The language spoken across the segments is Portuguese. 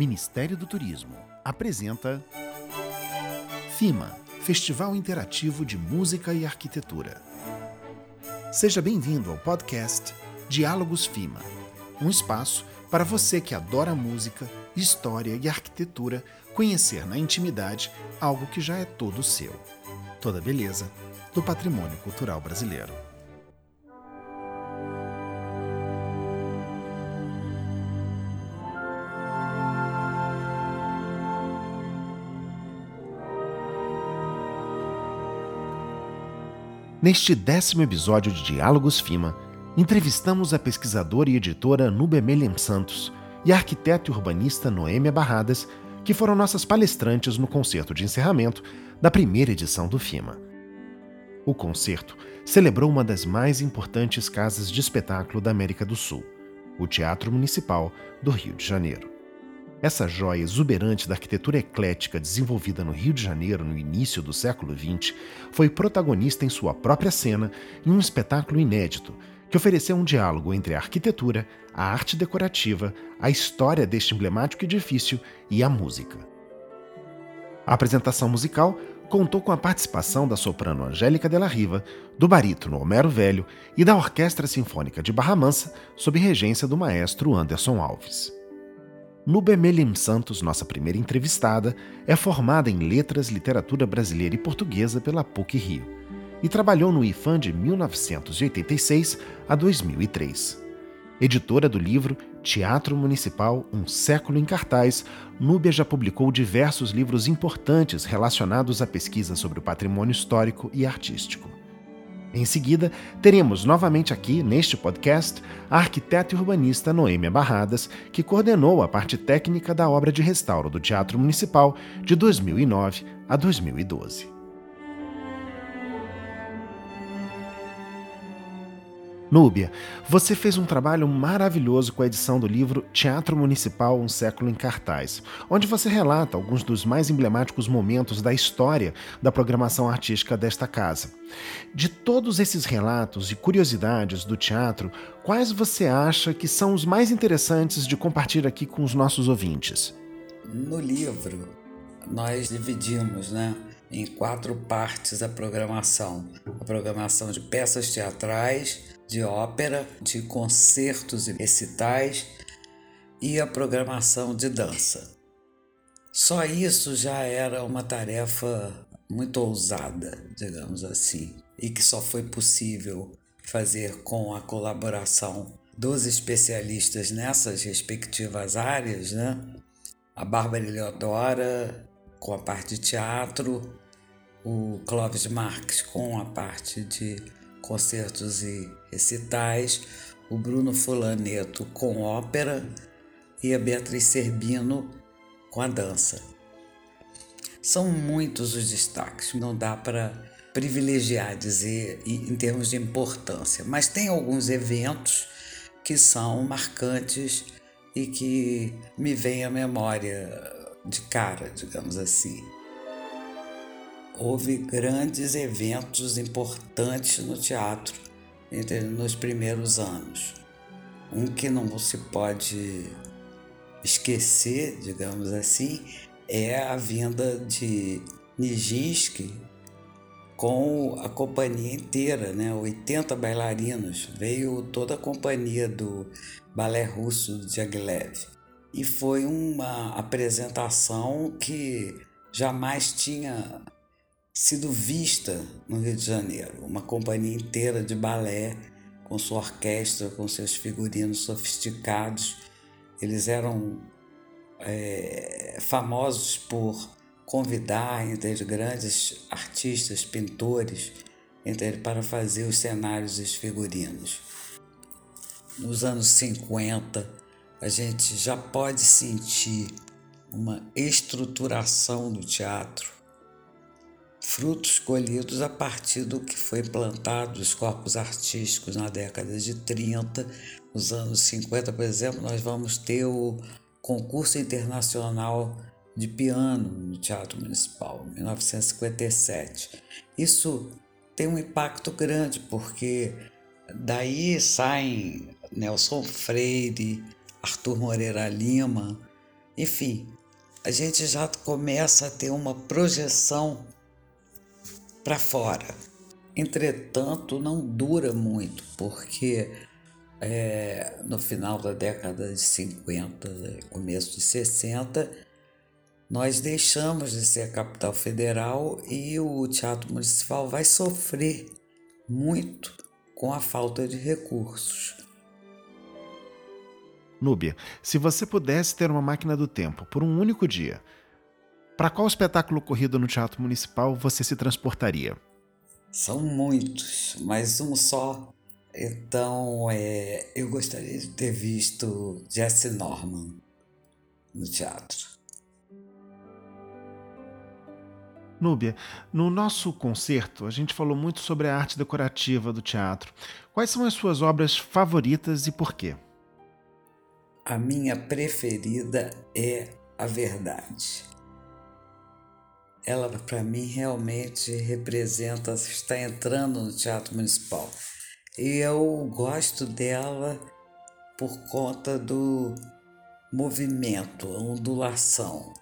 Ministério do Turismo apresenta FIMA Festival Interativo de Música e Arquitetura. Seja bem-vindo ao podcast Diálogos FIMA, um espaço para você que adora música, história e arquitetura conhecer na intimidade algo que já é todo seu. Toda beleza do patrimônio cultural brasileiro. Neste décimo episódio de Diálogos FIMA, entrevistamos a pesquisadora e editora Nube Melhem Santos e a arquiteta e urbanista Noêmia Barradas, que foram nossas palestrantes no concerto de encerramento da primeira edição do FIMA. O concerto celebrou uma das mais importantes casas de espetáculo da América do Sul, o Teatro Municipal do Rio de Janeiro. Essa joia exuberante da arquitetura eclética desenvolvida no Rio de Janeiro no início do século XX foi protagonista em sua própria cena em um espetáculo inédito que ofereceu um diálogo entre a arquitetura, a arte decorativa, a história deste emblemático edifício e a música. A apresentação musical contou com a participação da soprano Angélica Della Riva, do barítono Homero Velho e da Orquestra Sinfônica de Barra Mansa, sob regência do maestro Anderson Alves. Nube Melim Santos, nossa primeira entrevistada, é formada em Letras, Literatura Brasileira e Portuguesa pela PUC-Rio e trabalhou no IFAM de 1986 a 2003. Editora do livro Teatro Municipal Um Século em Cartaz, Núbia já publicou diversos livros importantes relacionados à pesquisa sobre o patrimônio histórico e artístico. Em seguida, teremos novamente aqui, neste podcast, a arquiteta e urbanista Noêmia Barradas, que coordenou a parte técnica da obra de restauro do Teatro Municipal de 2009 a 2012. Núbia, você fez um trabalho maravilhoso com a edição do livro Teatro Municipal Um Século em Cartaz, onde você relata alguns dos mais emblemáticos momentos da história da programação artística desta casa. De todos esses relatos e curiosidades do teatro, quais você acha que são os mais interessantes de compartilhar aqui com os nossos ouvintes? No livro, nós dividimos, né? em quatro partes a programação: a programação de peças teatrais, de ópera, de concertos e recitais e a programação de dança. Só isso já era uma tarefa muito ousada, digamos assim, e que só foi possível fazer com a colaboração dos especialistas nessas respectivas áreas, né? A Bárbara Eleodora com a parte de teatro, o Clóvis Marques com a parte de concertos e recitais, o Bruno Fulaneto com ópera e a Beatriz Serbino com a dança. São muitos os destaques, não dá para privilegiar dizer em termos de importância, mas tem alguns eventos que são marcantes e que me vêm à memória de cara, digamos assim houve grandes eventos importantes no teatro nos primeiros anos. Um que não se pode esquecer, digamos assim, é a vinda de Nijinsky com a companhia inteira, né? 80 bailarinos. Veio toda a companhia do balé russo de Diaghilev. E foi uma apresentação que jamais tinha sido vista no Rio de Janeiro. Uma companhia inteira de balé, com sua orquestra, com seus figurinos sofisticados. Eles eram é, famosos por convidar entre grandes artistas, pintores, entre para fazer os cenários e os figurinos. Nos anos 50, a gente já pode sentir uma estruturação do teatro frutos colhidos a partir do que foi plantado os corpos artísticos na década de 30. Nos anos 50, por exemplo, nós vamos ter o concurso internacional de piano no Teatro Municipal, 1957. Isso tem um impacto grande, porque daí saem Nelson Freire, Arthur Moreira Lima, Enfim, a gente já começa a ter uma projeção para fora. Entretanto, não dura muito, porque é, no final da década de 50, começo de 60, nós deixamos de ser a capital federal e o Teatro Municipal vai sofrer muito com a falta de recursos. Núbia, se você pudesse ter uma máquina do tempo por um único dia, para qual espetáculo ocorrido no Teatro Municipal você se transportaria? São muitos, mas um só. Então, é, eu gostaria de ter visto Jesse Norman no teatro. Núbia, no nosso concerto a gente falou muito sobre a arte decorativa do teatro. Quais são as suas obras favoritas e por quê? A minha preferida é a verdade. Ela, para mim, realmente representa, está entrando no Teatro Municipal. E eu gosto dela por conta do movimento, a ondulação.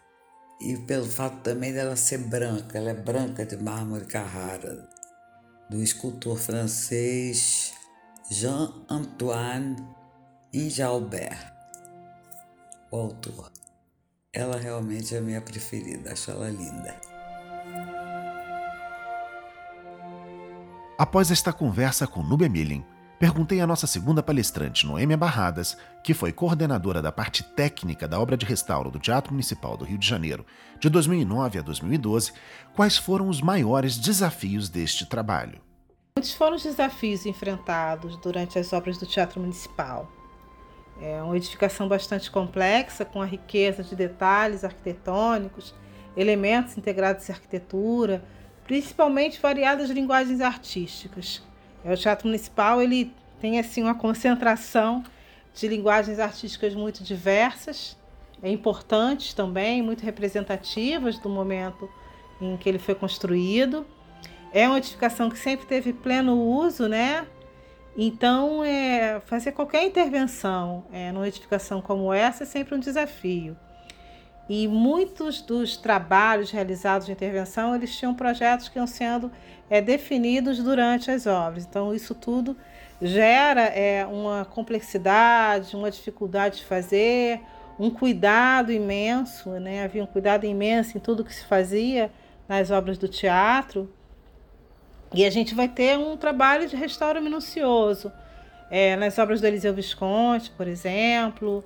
E pelo fato também dela ser branca, ela é branca de mármore Carrara, do escultor francês Jean-Antoine Injalbert o autor. Ela realmente é a minha preferida, acho ela linda. Após esta conversa com Nubia Milling, perguntei à nossa segunda palestrante, Noêmia Barradas, que foi coordenadora da parte técnica da obra de restauro do Teatro Municipal do Rio de Janeiro, de 2009 a 2012, quais foram os maiores desafios deste trabalho. Muitos foram os desafios enfrentados durante as obras do Teatro Municipal. É uma edificação bastante complexa, com a riqueza de detalhes arquitetônicos, elementos integrados em arquitetura, principalmente variadas linguagens artísticas. É, o Teatro Municipal ele tem assim uma concentração de linguagens artísticas muito diversas, é importantes também, muito representativas do momento em que ele foi construído. É uma edificação que sempre teve pleno uso, né? Então, é, fazer qualquer intervenção é, numa edificação como essa é sempre um desafio. E muitos dos trabalhos realizados de intervenção, eles tinham projetos que iam sendo é, definidos durante as obras. Então, isso tudo gera é, uma complexidade, uma dificuldade de fazer, um cuidado imenso, né? havia um cuidado imenso em tudo que se fazia nas obras do teatro, e a gente vai ter um trabalho de restauro minucioso. É, nas obras do Eliseu Visconti, por exemplo,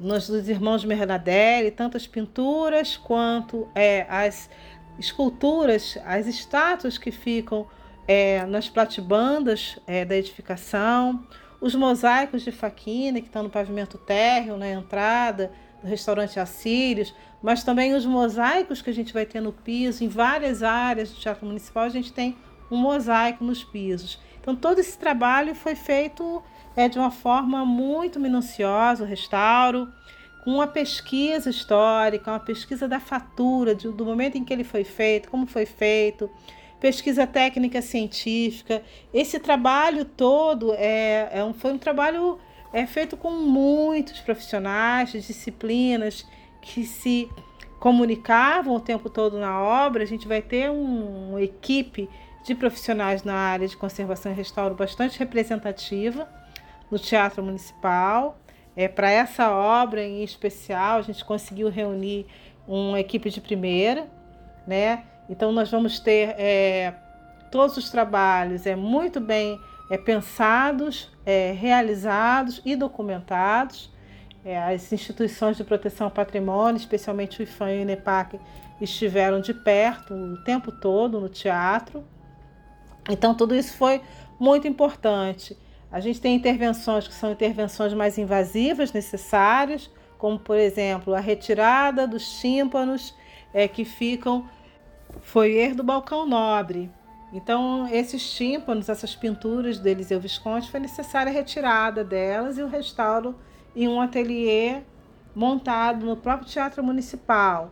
nos dos irmãos Mernadelli, tantas pinturas quanto é, as esculturas, as estátuas que ficam é, nas platibandas é, da edificação, os mosaicos de faquina que estão no pavimento térreo, na entrada do restaurante Assírios, mas também os mosaicos que a gente vai ter no piso, em várias áreas do Teatro Municipal, a gente tem um mosaico nos pisos. Então, todo esse trabalho foi feito é, de uma forma muito minuciosa, o restauro, com uma pesquisa histórica, uma pesquisa da fatura, de, do momento em que ele foi feito, como foi feito, pesquisa técnica científica. Esse trabalho todo é, é um, foi um trabalho é, feito com muitos profissionais de disciplinas que se comunicavam o tempo todo na obra. A gente vai ter um, uma equipe de profissionais na área de conservação e restauro bastante representativa no Teatro Municipal. É, Para essa obra em especial, a gente conseguiu reunir uma equipe de primeira, né? Então nós vamos ter é, todos os trabalhos é muito bem é, pensados, é, realizados e documentados. É, as instituições de proteção ao patrimônio, especialmente o IFAM e o INEPAC, estiveram de perto o tempo todo no teatro. Então, tudo isso foi muito importante. A gente tem intervenções que são intervenções mais invasivas necessárias, como, por exemplo, a retirada dos tímpanos é, que ficam foyer do balcão nobre. Então, esses tímpanos, essas pinturas do Eliseu Visconti, foi necessária a retirada delas e o restauro em um ateliê montado no próprio Teatro Municipal.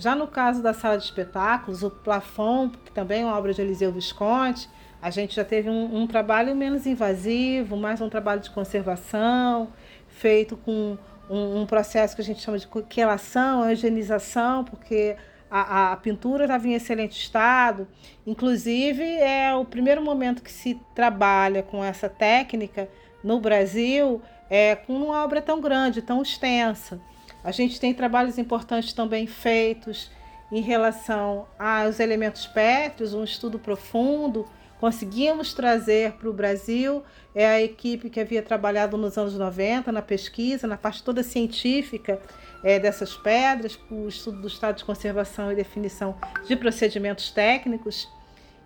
Já no caso da sala de espetáculos, o plafond, que também é uma obra de Eliseu Visconti, a gente já teve um, um trabalho menos invasivo, mais um trabalho de conservação, feito com um, um processo que a gente chama de quelação, higienização, porque a, a, pintura estava em excelente estado. Inclusive, é o primeiro momento que se trabalha com essa técnica no Brasil é, com uma obra tão grande, tão extensa. A gente tem trabalhos importantes também feitos em relação aos elementos pétreos, um estudo profundo. Conseguimos trazer para o Brasil é a equipe que havia trabalhado nos anos 90 na pesquisa, na parte toda científica é, dessas pedras, o estudo do estado de conservação e definição de procedimentos técnicos,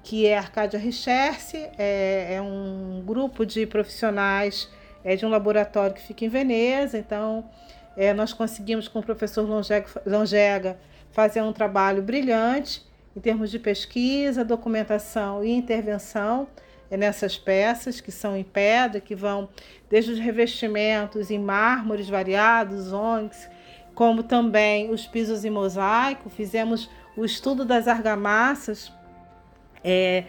que é a Arcadia Recherche, é, é um grupo de profissionais é, de um laboratório que fica em Veneza, então é, nós conseguimos com o professor Longega, fazer um trabalho brilhante em termos de pesquisa, documentação e intervenção é, nessas peças que são em pedra, que vão desde os revestimentos em mármores variados, ônix, como também os pisos em mosaico. Fizemos o estudo das argamassas, é,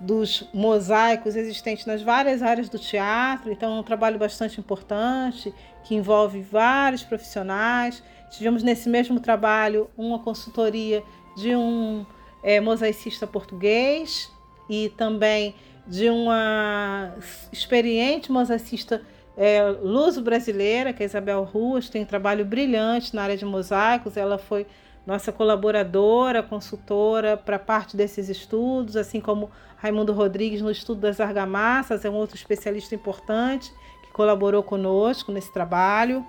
dos mosaicos existentes nas várias áreas do teatro, então é um trabalho bastante importante que envolve vários profissionais. Tivemos nesse mesmo trabalho uma consultoria de um é, mosaicista português e também de uma experiente mosaicista é, luso-brasileira, que é Isabel Ruas, tem um trabalho brilhante na área de mosaicos. Ela foi nossa colaboradora, consultora para parte desses estudos, assim como Raimundo Rodrigues no estudo das argamassas, é um outro especialista importante que colaborou conosco nesse trabalho.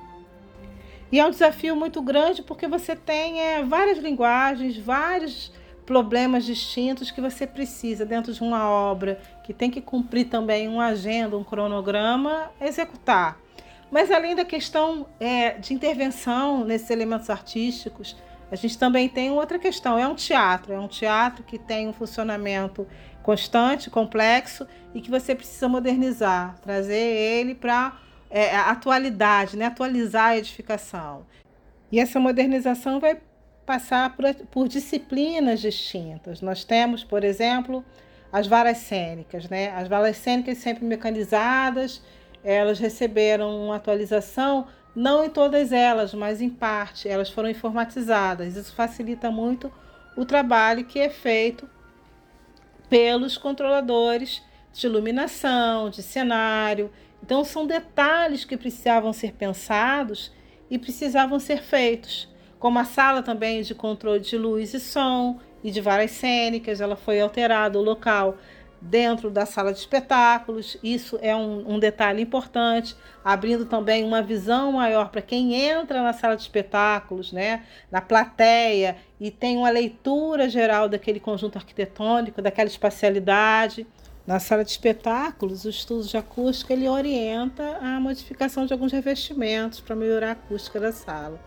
E é um desafio muito grande porque você tem é, várias linguagens, vários problemas distintos que você precisa dentro de uma obra que tem que cumprir também uma agenda, um cronograma, executar. Mas além da questão é, de intervenção nesses elementos artísticos, a gente também tem outra questão. É um teatro, é um teatro que tem um funcionamento constante, complexo e que você precisa modernizar, trazer ele para é, a atualidade, né? atualizar a edificação. E essa modernização vai passar por, por disciplinas distintas. Nós temos, por exemplo, as varas cênicas. Né? As varas cênicas sempre mecanizadas, elas receberam uma atualização, não em todas elas, mas em parte, elas foram informatizadas. Isso facilita muito o trabalho que é feito pelos controladores de iluminação, de cenário. Então, são detalhes que precisavam ser pensados e precisavam ser feitos. Como a sala também de controle de luz e som e de várias cênicas, ela foi alterada o local dentro da sala de espetáculos. Isso é um, um detalhe importante, abrindo também uma visão maior para quem entra na sala de espetáculos, né, na plateia, e tem uma leitura geral daquele conjunto arquitetônico, daquela espacialidade. Na sala de espetáculos, o estudo de acústica ele orienta a modificação de alguns revestimentos para melhorar a acústica da sala.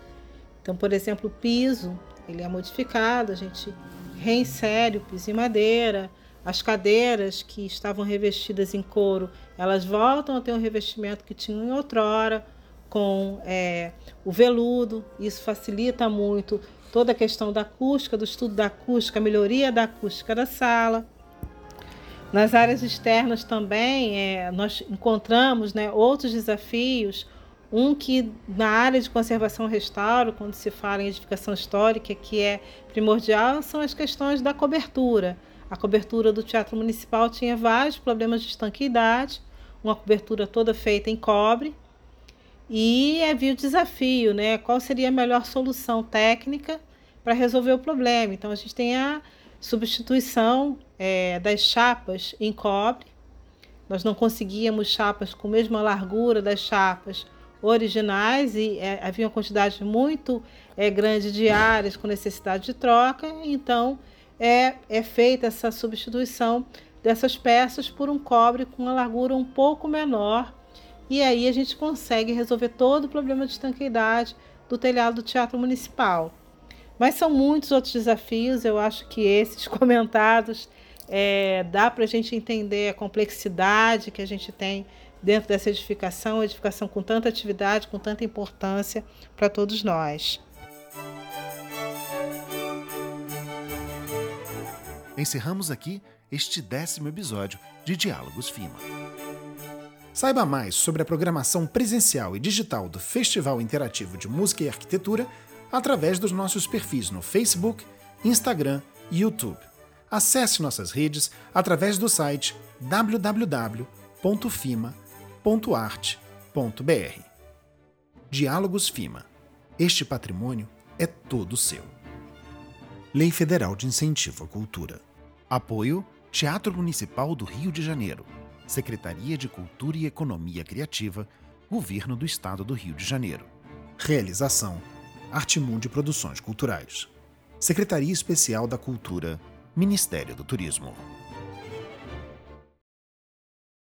Então, por exemplo, o piso ele é modificado, a gente reinsere o piso em madeira, as cadeiras que estavam revestidas em couro, elas voltam a ter um revestimento que tinham em outrora, com é, o veludo. Isso facilita muito toda a questão da acústica, do estudo da acústica, a melhoria da acústica da sala. Nas áreas externas também, é, nós encontramos né, outros desafios. Um que na área de conservação e restauro, quando se fala em edificação histórica, que é primordial, são as questões da cobertura. A cobertura do Teatro Municipal tinha vários problemas de estanqueidade, uma cobertura toda feita em cobre. E havia o desafio, né? Qual seria a melhor solução técnica para resolver o problema? Então a gente tem a substituição é, das chapas em cobre. Nós não conseguíamos chapas com a mesma largura das chapas originais e é, havia uma quantidade muito é, grande de áreas com necessidade de troca. Então é, é feita essa substituição dessas peças por um cobre com uma largura um pouco menor. E aí a gente consegue resolver todo o problema de estanqueidade do telhado do Teatro Municipal. Mas são muitos outros desafios, eu acho que esses comentados é, dá para a gente entender a complexidade que a gente tem dentro dessa edificação, edificação com tanta atividade, com tanta importância para todos nós. Encerramos aqui este décimo episódio de Diálogos FIMA. Saiba mais sobre a programação presencial e digital do Festival Interativo de Música e Arquitetura através dos nossos perfis no Facebook, Instagram e YouTube. Acesse nossas redes através do site www.fima.arte.br. Diálogos FIMA. Este patrimônio é todo seu. Lei Federal de Incentivo à Cultura. Apoio Teatro Municipal do Rio de Janeiro. Secretaria de Cultura e Economia Criativa, Governo do Estado do Rio de Janeiro. Realização: Artimundi Produções Culturais. Secretaria Especial da Cultura, Ministério do Turismo.